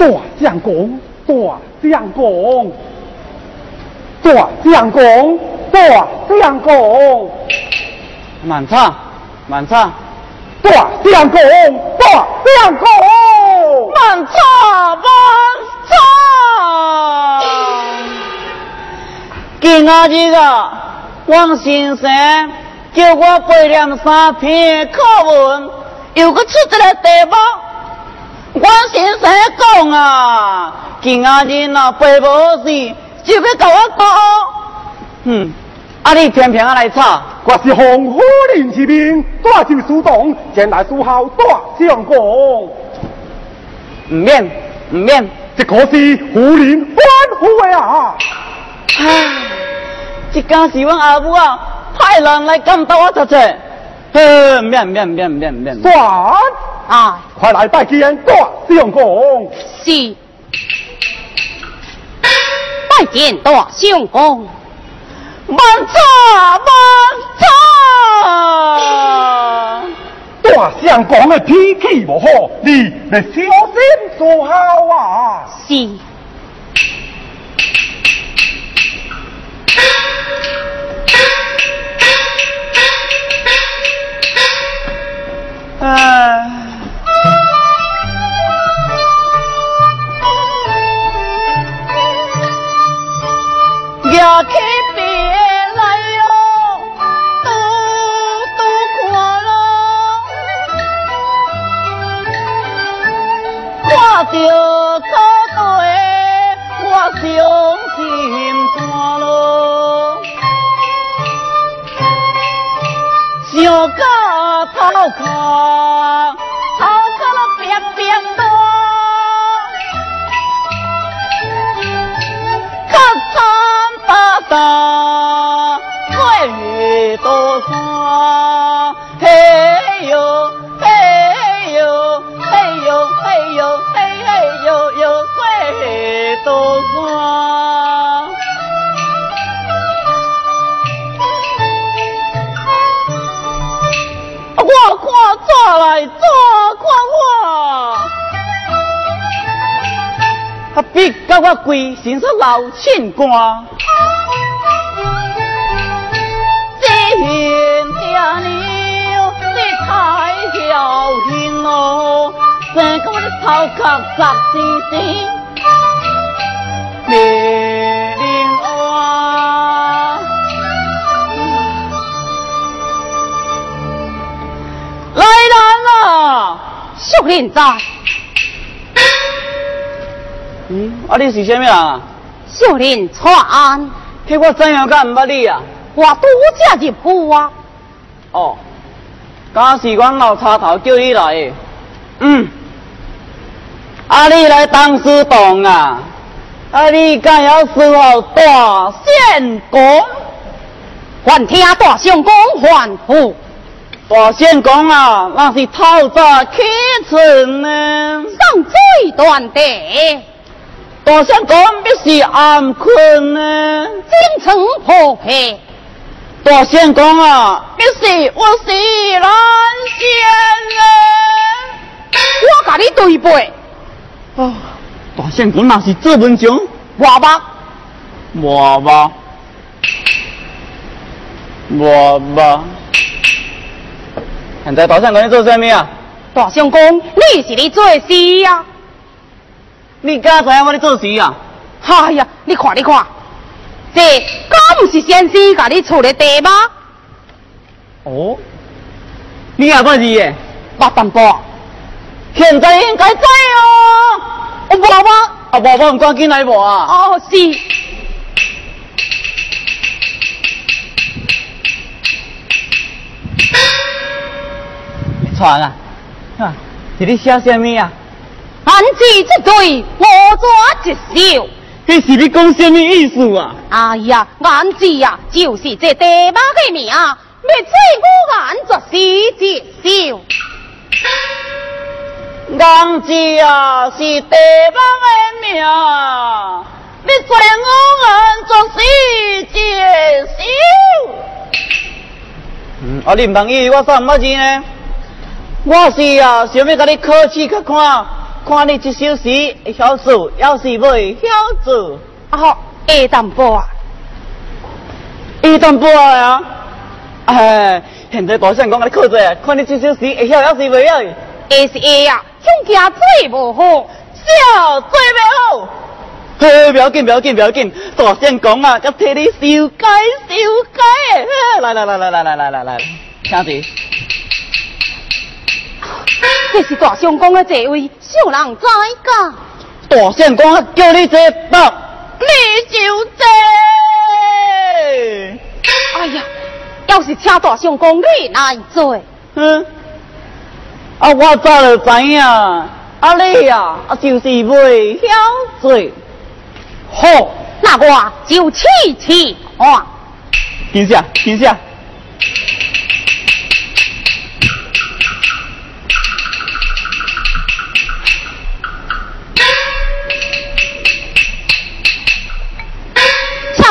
大相公，大相公，大相公，大相公，慢唱，慢唱，大相公，大相公，慢唱，慢唱。今仔日啊，王先生叫我背两三篇课文，又搁出一个题目。王先生讲啊，今仔日若背无事，就要甲我讲。嗯，啊你偏偏啊来吵，我是红火林之兵，大就苏动，前来属好大相公。唔免唔免，这可是胡林欢呼的啊！唉，这家是阮阿母啊，派人来监督我读册。呃，免免免免免。算，啊，快来拜见大相公。是拜见大相公。慢走慢走。大相公的脾气不好，你得小心做好啊！是唉。牙起别来哟，嘟嘟看咯，看着啊，逼到我规身煞流凊汗。只恨爹娘你太侥幸咯，生个我的头壳杂死死，命令我。来人啊！淑莲在，啊，你是啥物人啊？淑莲传安，迄我怎样敢毋捌你啊？我拄才入府啊。哦，敢是阮老叉头叫你来的？嗯，啊，你来当司堂啊？啊，你敢要伺候大县公？还听大相公还府，大县公啊，那是透早起床呢。上最断地，大相公必须暗困呢。精诚破撇，大相公啊，必须我是蓝仙我甲你对背，人。啊，大相公那是做文章，我吧我吧，我吧。现在大相公在做啥物啊？大相公，你是你做事呀、你敢知影我咧做事啊？哎呀，你看你看，这敢不是先生甲你出的地吗？哦，你也捌字诶？捌淡薄，现在应该知哦。我无捌，啊无捌，唔赶紧来无啊？哦是，传啊，啊，是你写什么啊？俺知这对我抓一手。这是你讲什么意思啊？哎呀，俺知呀，就是这地马的名，灭罪我俺就是一手。人字啊，是地方的名，你做我俺做是接手。嗯，啊，你唔同意，我算毋捌字呢？我是啊，想要甲你考试看看，看你这首诗会晓做，要是未晓做，好，会淡薄啊，一淡薄啊！哎，现在保险公给你考做，看你这首诗会晓，要是未晓，会是会啊，总家最无好，笑最未好。嘿，不要紧，不要紧，不要紧，大声讲啊，要替你修改修改。来来来来来来来来来，请坐。这是大相公的座位，少人知噶。大相公啊，叫你坐，不，你就坐。哎呀，要是请大相公你来做，嗯，啊，我早就知影，啊你呀，啊就是未晓做。好，那我就去去啊。停下，停下。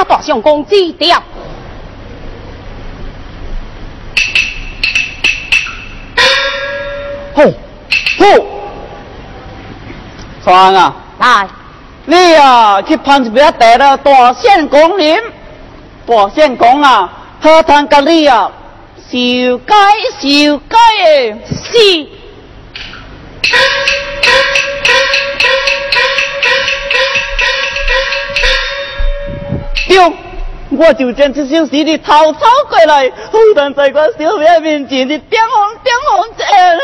大相公，子掉。吼吼，船啊！来，你啊去旁边得了大相公林，大相公啊，何谈跟你啊，小街小街的。对，我就将这首诗的偷抄过来，好但在我小妹面前你点红点红这嘞。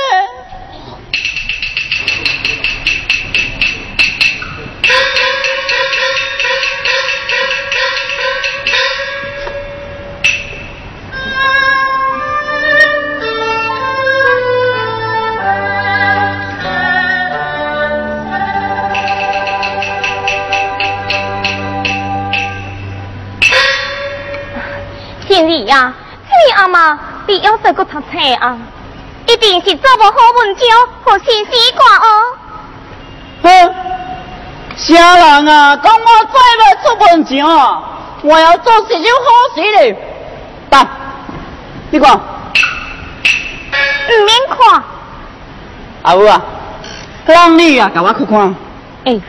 经理呀，你阿妈你要再个读册啊，一定是做无好文章和新诗歌哦。哼，啥人啊？讲我再要出文章啊？我要做一首好诗嘞。爸，你看，唔免看，阿母啊，让你啊，甲我去看。哎。嗯，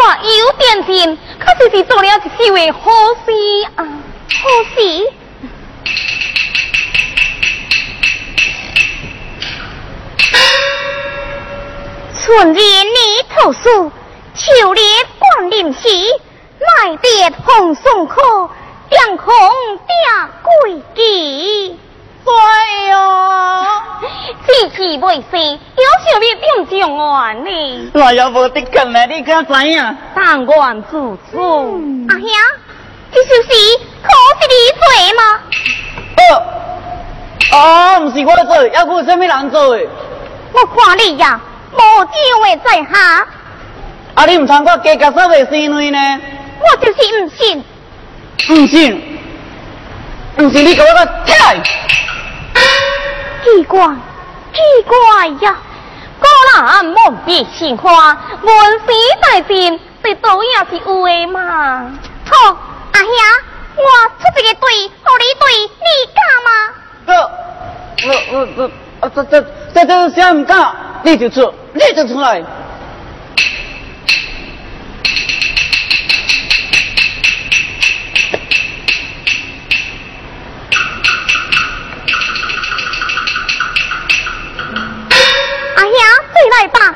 大有点心，确实是做了一首的好事啊，好事。春日泥土酥，秋日灌林溪，麦田红松枯，江空叠桂枝。哎哟，志气未死，有想要点状元呢？我也无得你敢知影？但愿自尊。阿兄，这首诗可是你做吗？哦，哦，不是我做，要有什么人做的？我看你呀，无在下，啊，你唔通我加甲说袂是因为呢？我就是唔信。唔信，唔信你给我个跳！奇怪，奇怪呀！果然梦别情花，文思在进，这都也是有的嘛。好，阿兄，我出一个对，互你对，你敢吗？这，我我我，啊这这这这啥唔敢？你就出，你就出来。阿兄，你来吧。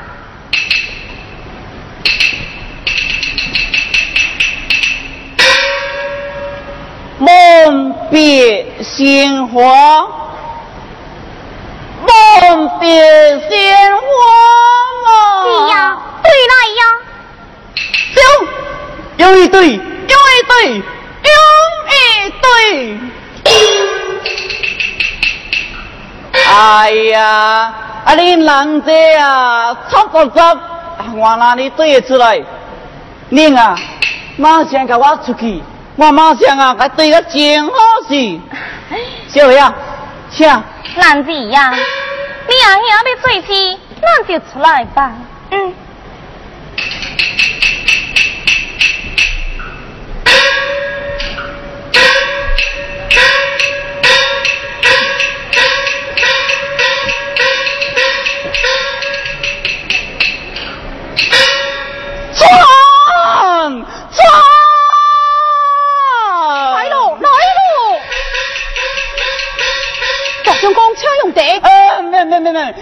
梦别鲜花，梦别鲜花嘛。是呀，对来呀。走，有一对，有一对，有一对。哎呀，啊你人这啊，错个十，我哪里对得出来？你啊，马上给我出去，我马上啊，给对个真好事。小伟啊，请。兰子呀，你阿兄要做事，那就出来吧。嗯。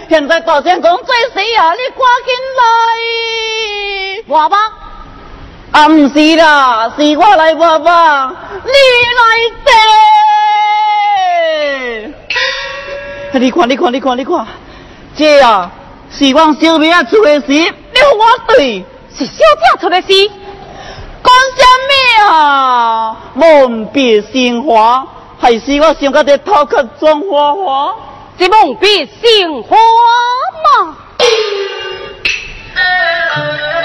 现在大相公最死啊！你赶紧来！我吧，啊，唔是啦，是我来我吧，你来得！你看，你看，你看，你看，这啊，是我小妹啊出的事，你我对，是小姐出的事。讲什么啊？梦别心花，还是我想个在头壳装花花？这梦别心花嘛。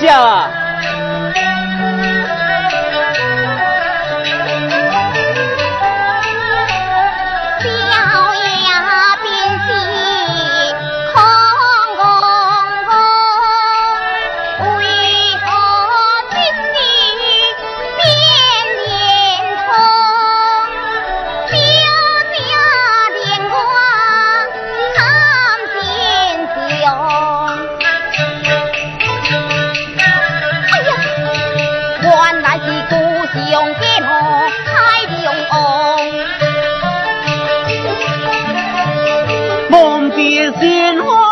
见了是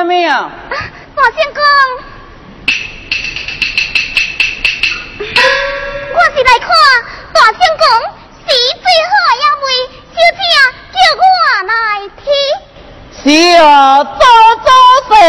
什么啊？大仙公，我是来看大相公是最好一位小姐叫我来听。是啊，早早上，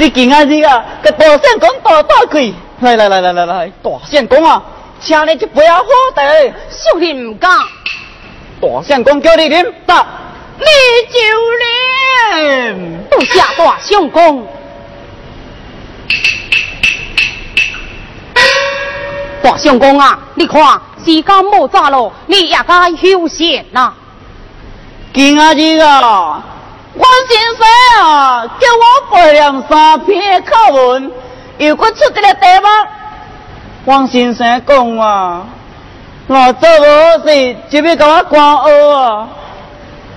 你今仔日啊，给大相公大打开，来来来来来来，大相公啊，请你一杯啊好茶，小弟唔敢。大相公叫你啉，得你就啉。多谢大相公。大相公啊，你看时间莫早咯，你也该休息呐。今仔日啊。王先生啊，叫我背两三篇课文，又搁出一个题目。王先生讲啊，我做无事就要甲我关学啊。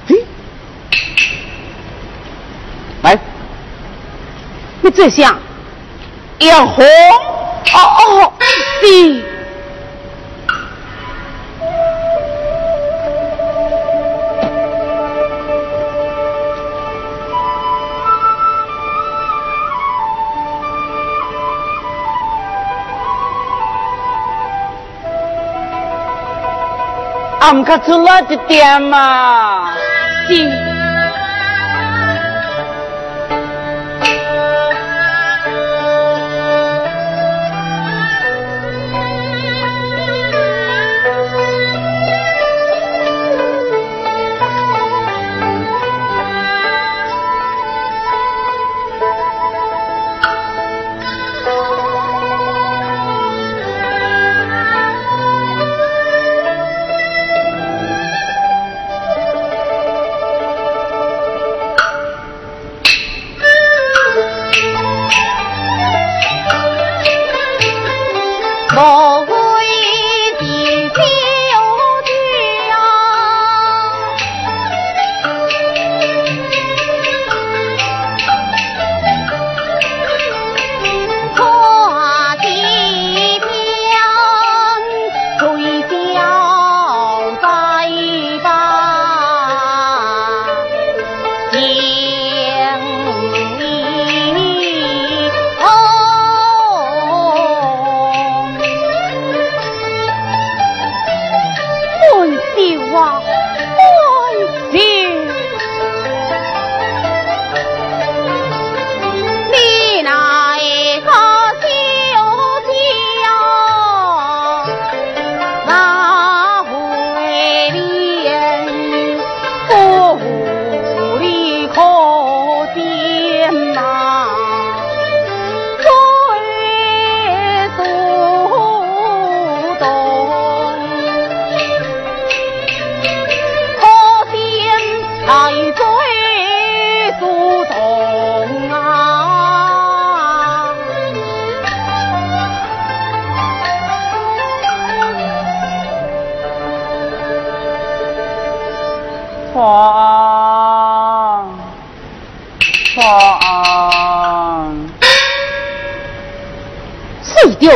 嘿，来，你这下要红哦哦，是。暗卡出来一点嘛，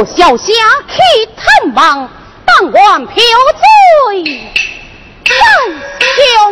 谁叫小侠去探望，当晚飘醉在胸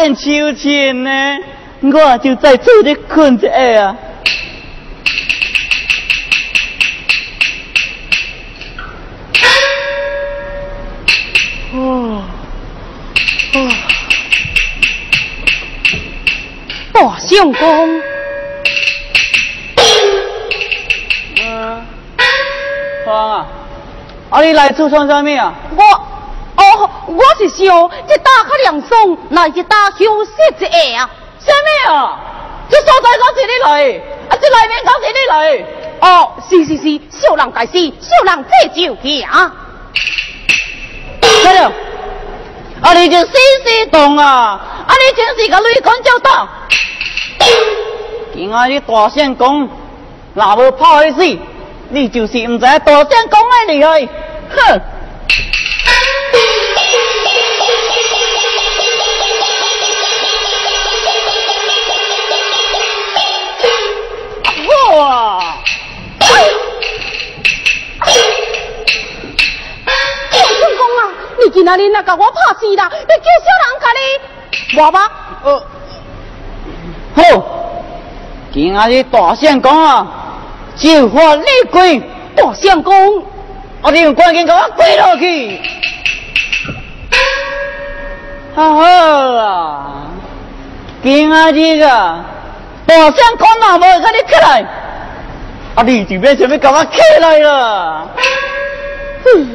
加点秋千呢，我就在这里困着啊。哦，哦，大相公，嗯，芳啊，啊你来做创啥物啊？我是想这打较凉爽，那是打休息一下啊。啥物啊？这所在搞是你来，啊这内面搞是你来。哦，是是是，小人该死，小人这就去啊。对了，啊你就死死动啊，啊你真是个雷公就到。今仔日大相公，若无跑去死，你就是唔知大相公的厉害。哼！今仔日那甲我拍死啦！你叫小人甲你，我吧。呃，好，今仔日大相公啊，就发你跪，大相公，我哋用关键给我跪落去。好好啊，今仔日啊，大相公哪无甲你起来，啊你这边就要甲我起来了。嗯。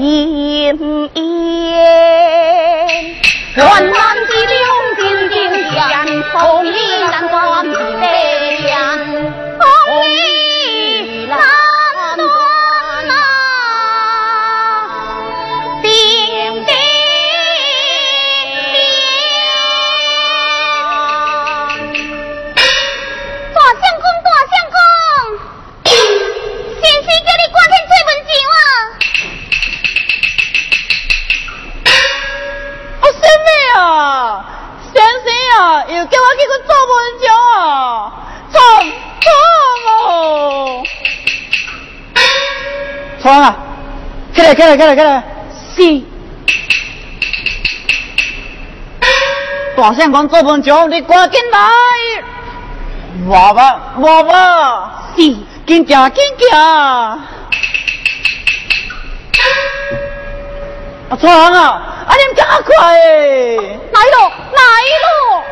起来，起来，起来！是。大相公做文章，你赶紧来！娃娃，娃娃，是，紧行，紧行！啊，床啊，啊，你们加快诶！来喽，来喽！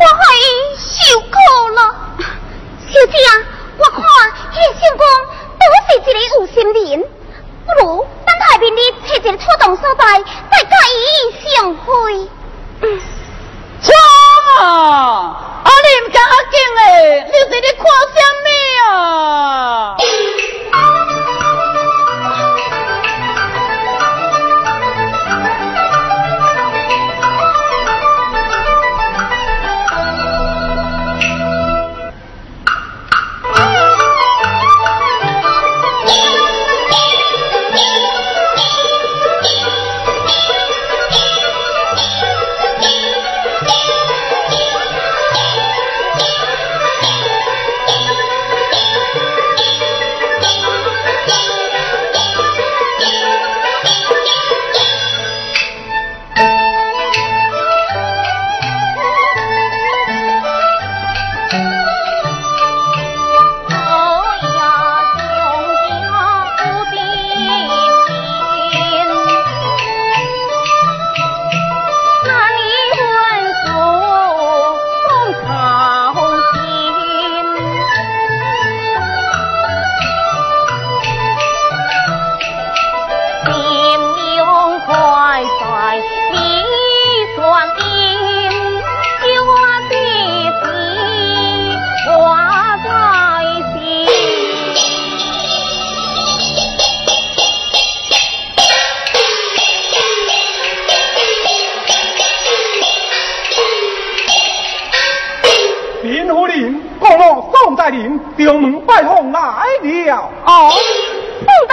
我害伊受苦了。小姐啊，我看迄相公都是一个有心人，不如等下面你找一个妥当所在，再甲伊相会。床啊，啊，你们加紧诶！你是咧看什么啊？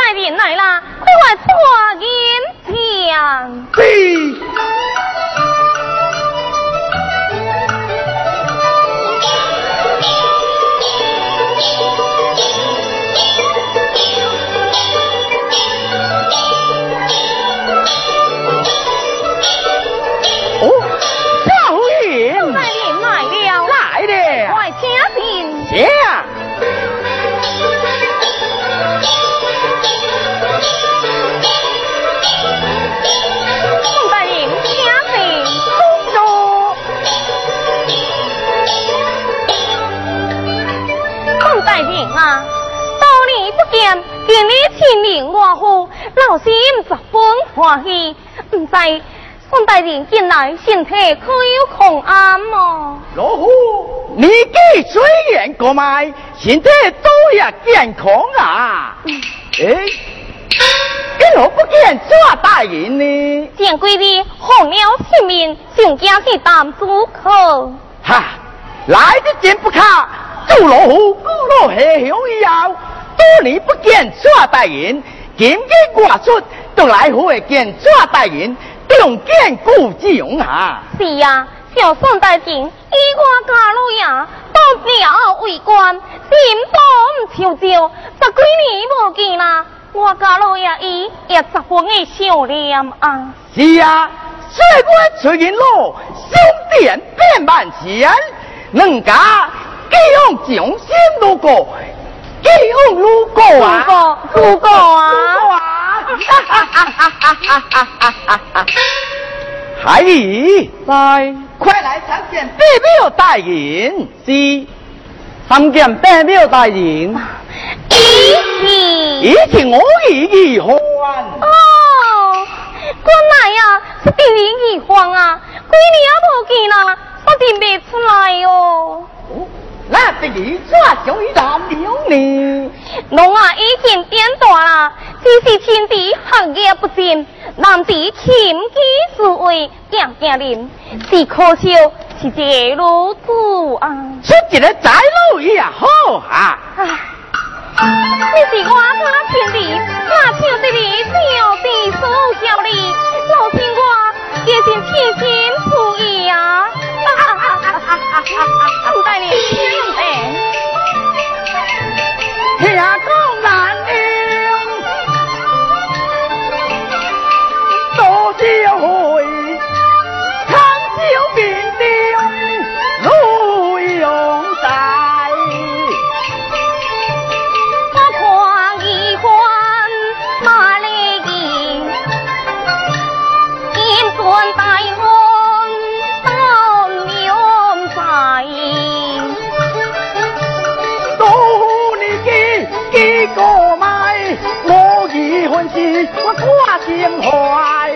宋大人来啦，快快坐银讲。见，见你亲临我府，老心十分欢喜。唔知宋大人近来身体可有空安么？老虎，你给虽然过麦，身体都也健康啊。哎，为何不见抓大人呢？见贵的红了性命，上惊是担主客。哈，来的真不卡，做老虎，孤老下乡以后，多年不见抓大人，今日外出，都来会见抓大人，重见故之用啊。是啊、小宋大人以我家老爷当了为官，心中求救，十几年无见啦，我家老爷伊也十分的想念啊。是啊，虽不出人路，兄弟变万千，人家既用掌心路过，既也路过啊，路过，路过啊，路过啊！海姨，在，快来参见百庙大人，是，参见百庙大人。一起，一起，我与你欢。哦，官来呀、啊，是定人喜欢啊，闺女也见啦，我定不出来哟。那这。啊已经变大了，只是亲弟行业不振，难子勤机思维，惊惊人，只可惜是这路子啊。说起来窄路也好啊。你是我家亲弟，那请这你小弟所叫你，老听我。也是天心附议啊！哈哈！啊，你去用的，天公难料，多少？怀。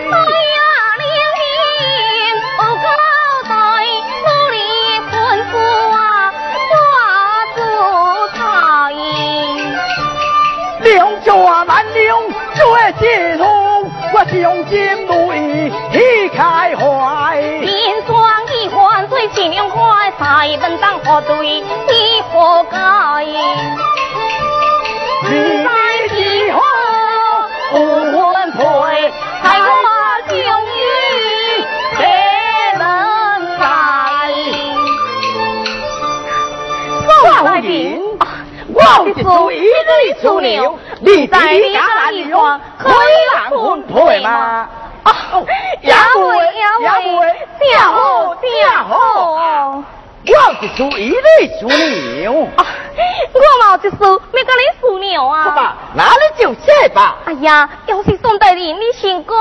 我万两做前途，我胸襟如意已开怀。银装一换最金两块，才本当何对你何该？你在几何不分配？才华终于谁能你在你家男女用可以让婚配吗？啊，也会也会，正好正好。我是属一对处牛，我冇一事没跟你属牛啊。好吧，那你就写吧。哎呀，要是宋大人，你先讲。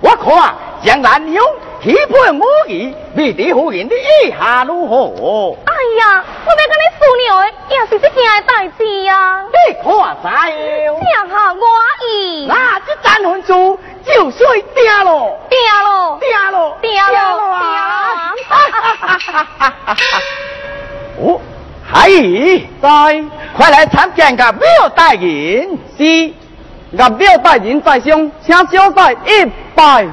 我看将男女匹配武艺，未知夫人的意下如何？哎呀，我没跟你数牛，也是这件的代志呀。你看啥样？正下我意。那这三分珠就算定了，定了，定了啊！哈哈哈哈哈哈！哦，海姨在，快来参见个庙大人。是。入庙大人在上，请小婿一拜。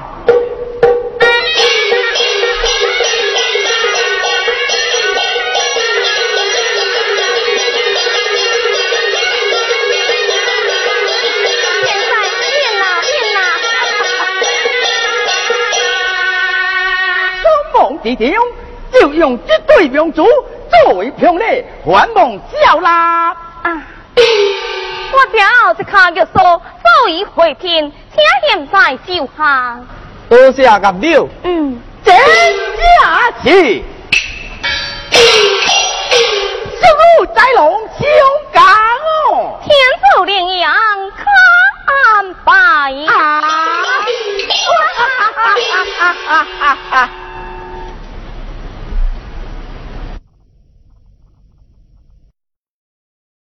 之中 就用这对明珠作为凭礼，还望笑纳。啊。我叫这卡玉说，早已回天，请现在就下。多谢阿六。嗯，真假是。龙相港哦。天走连阳看安排。啊！哈哈哈哈哈哈哈！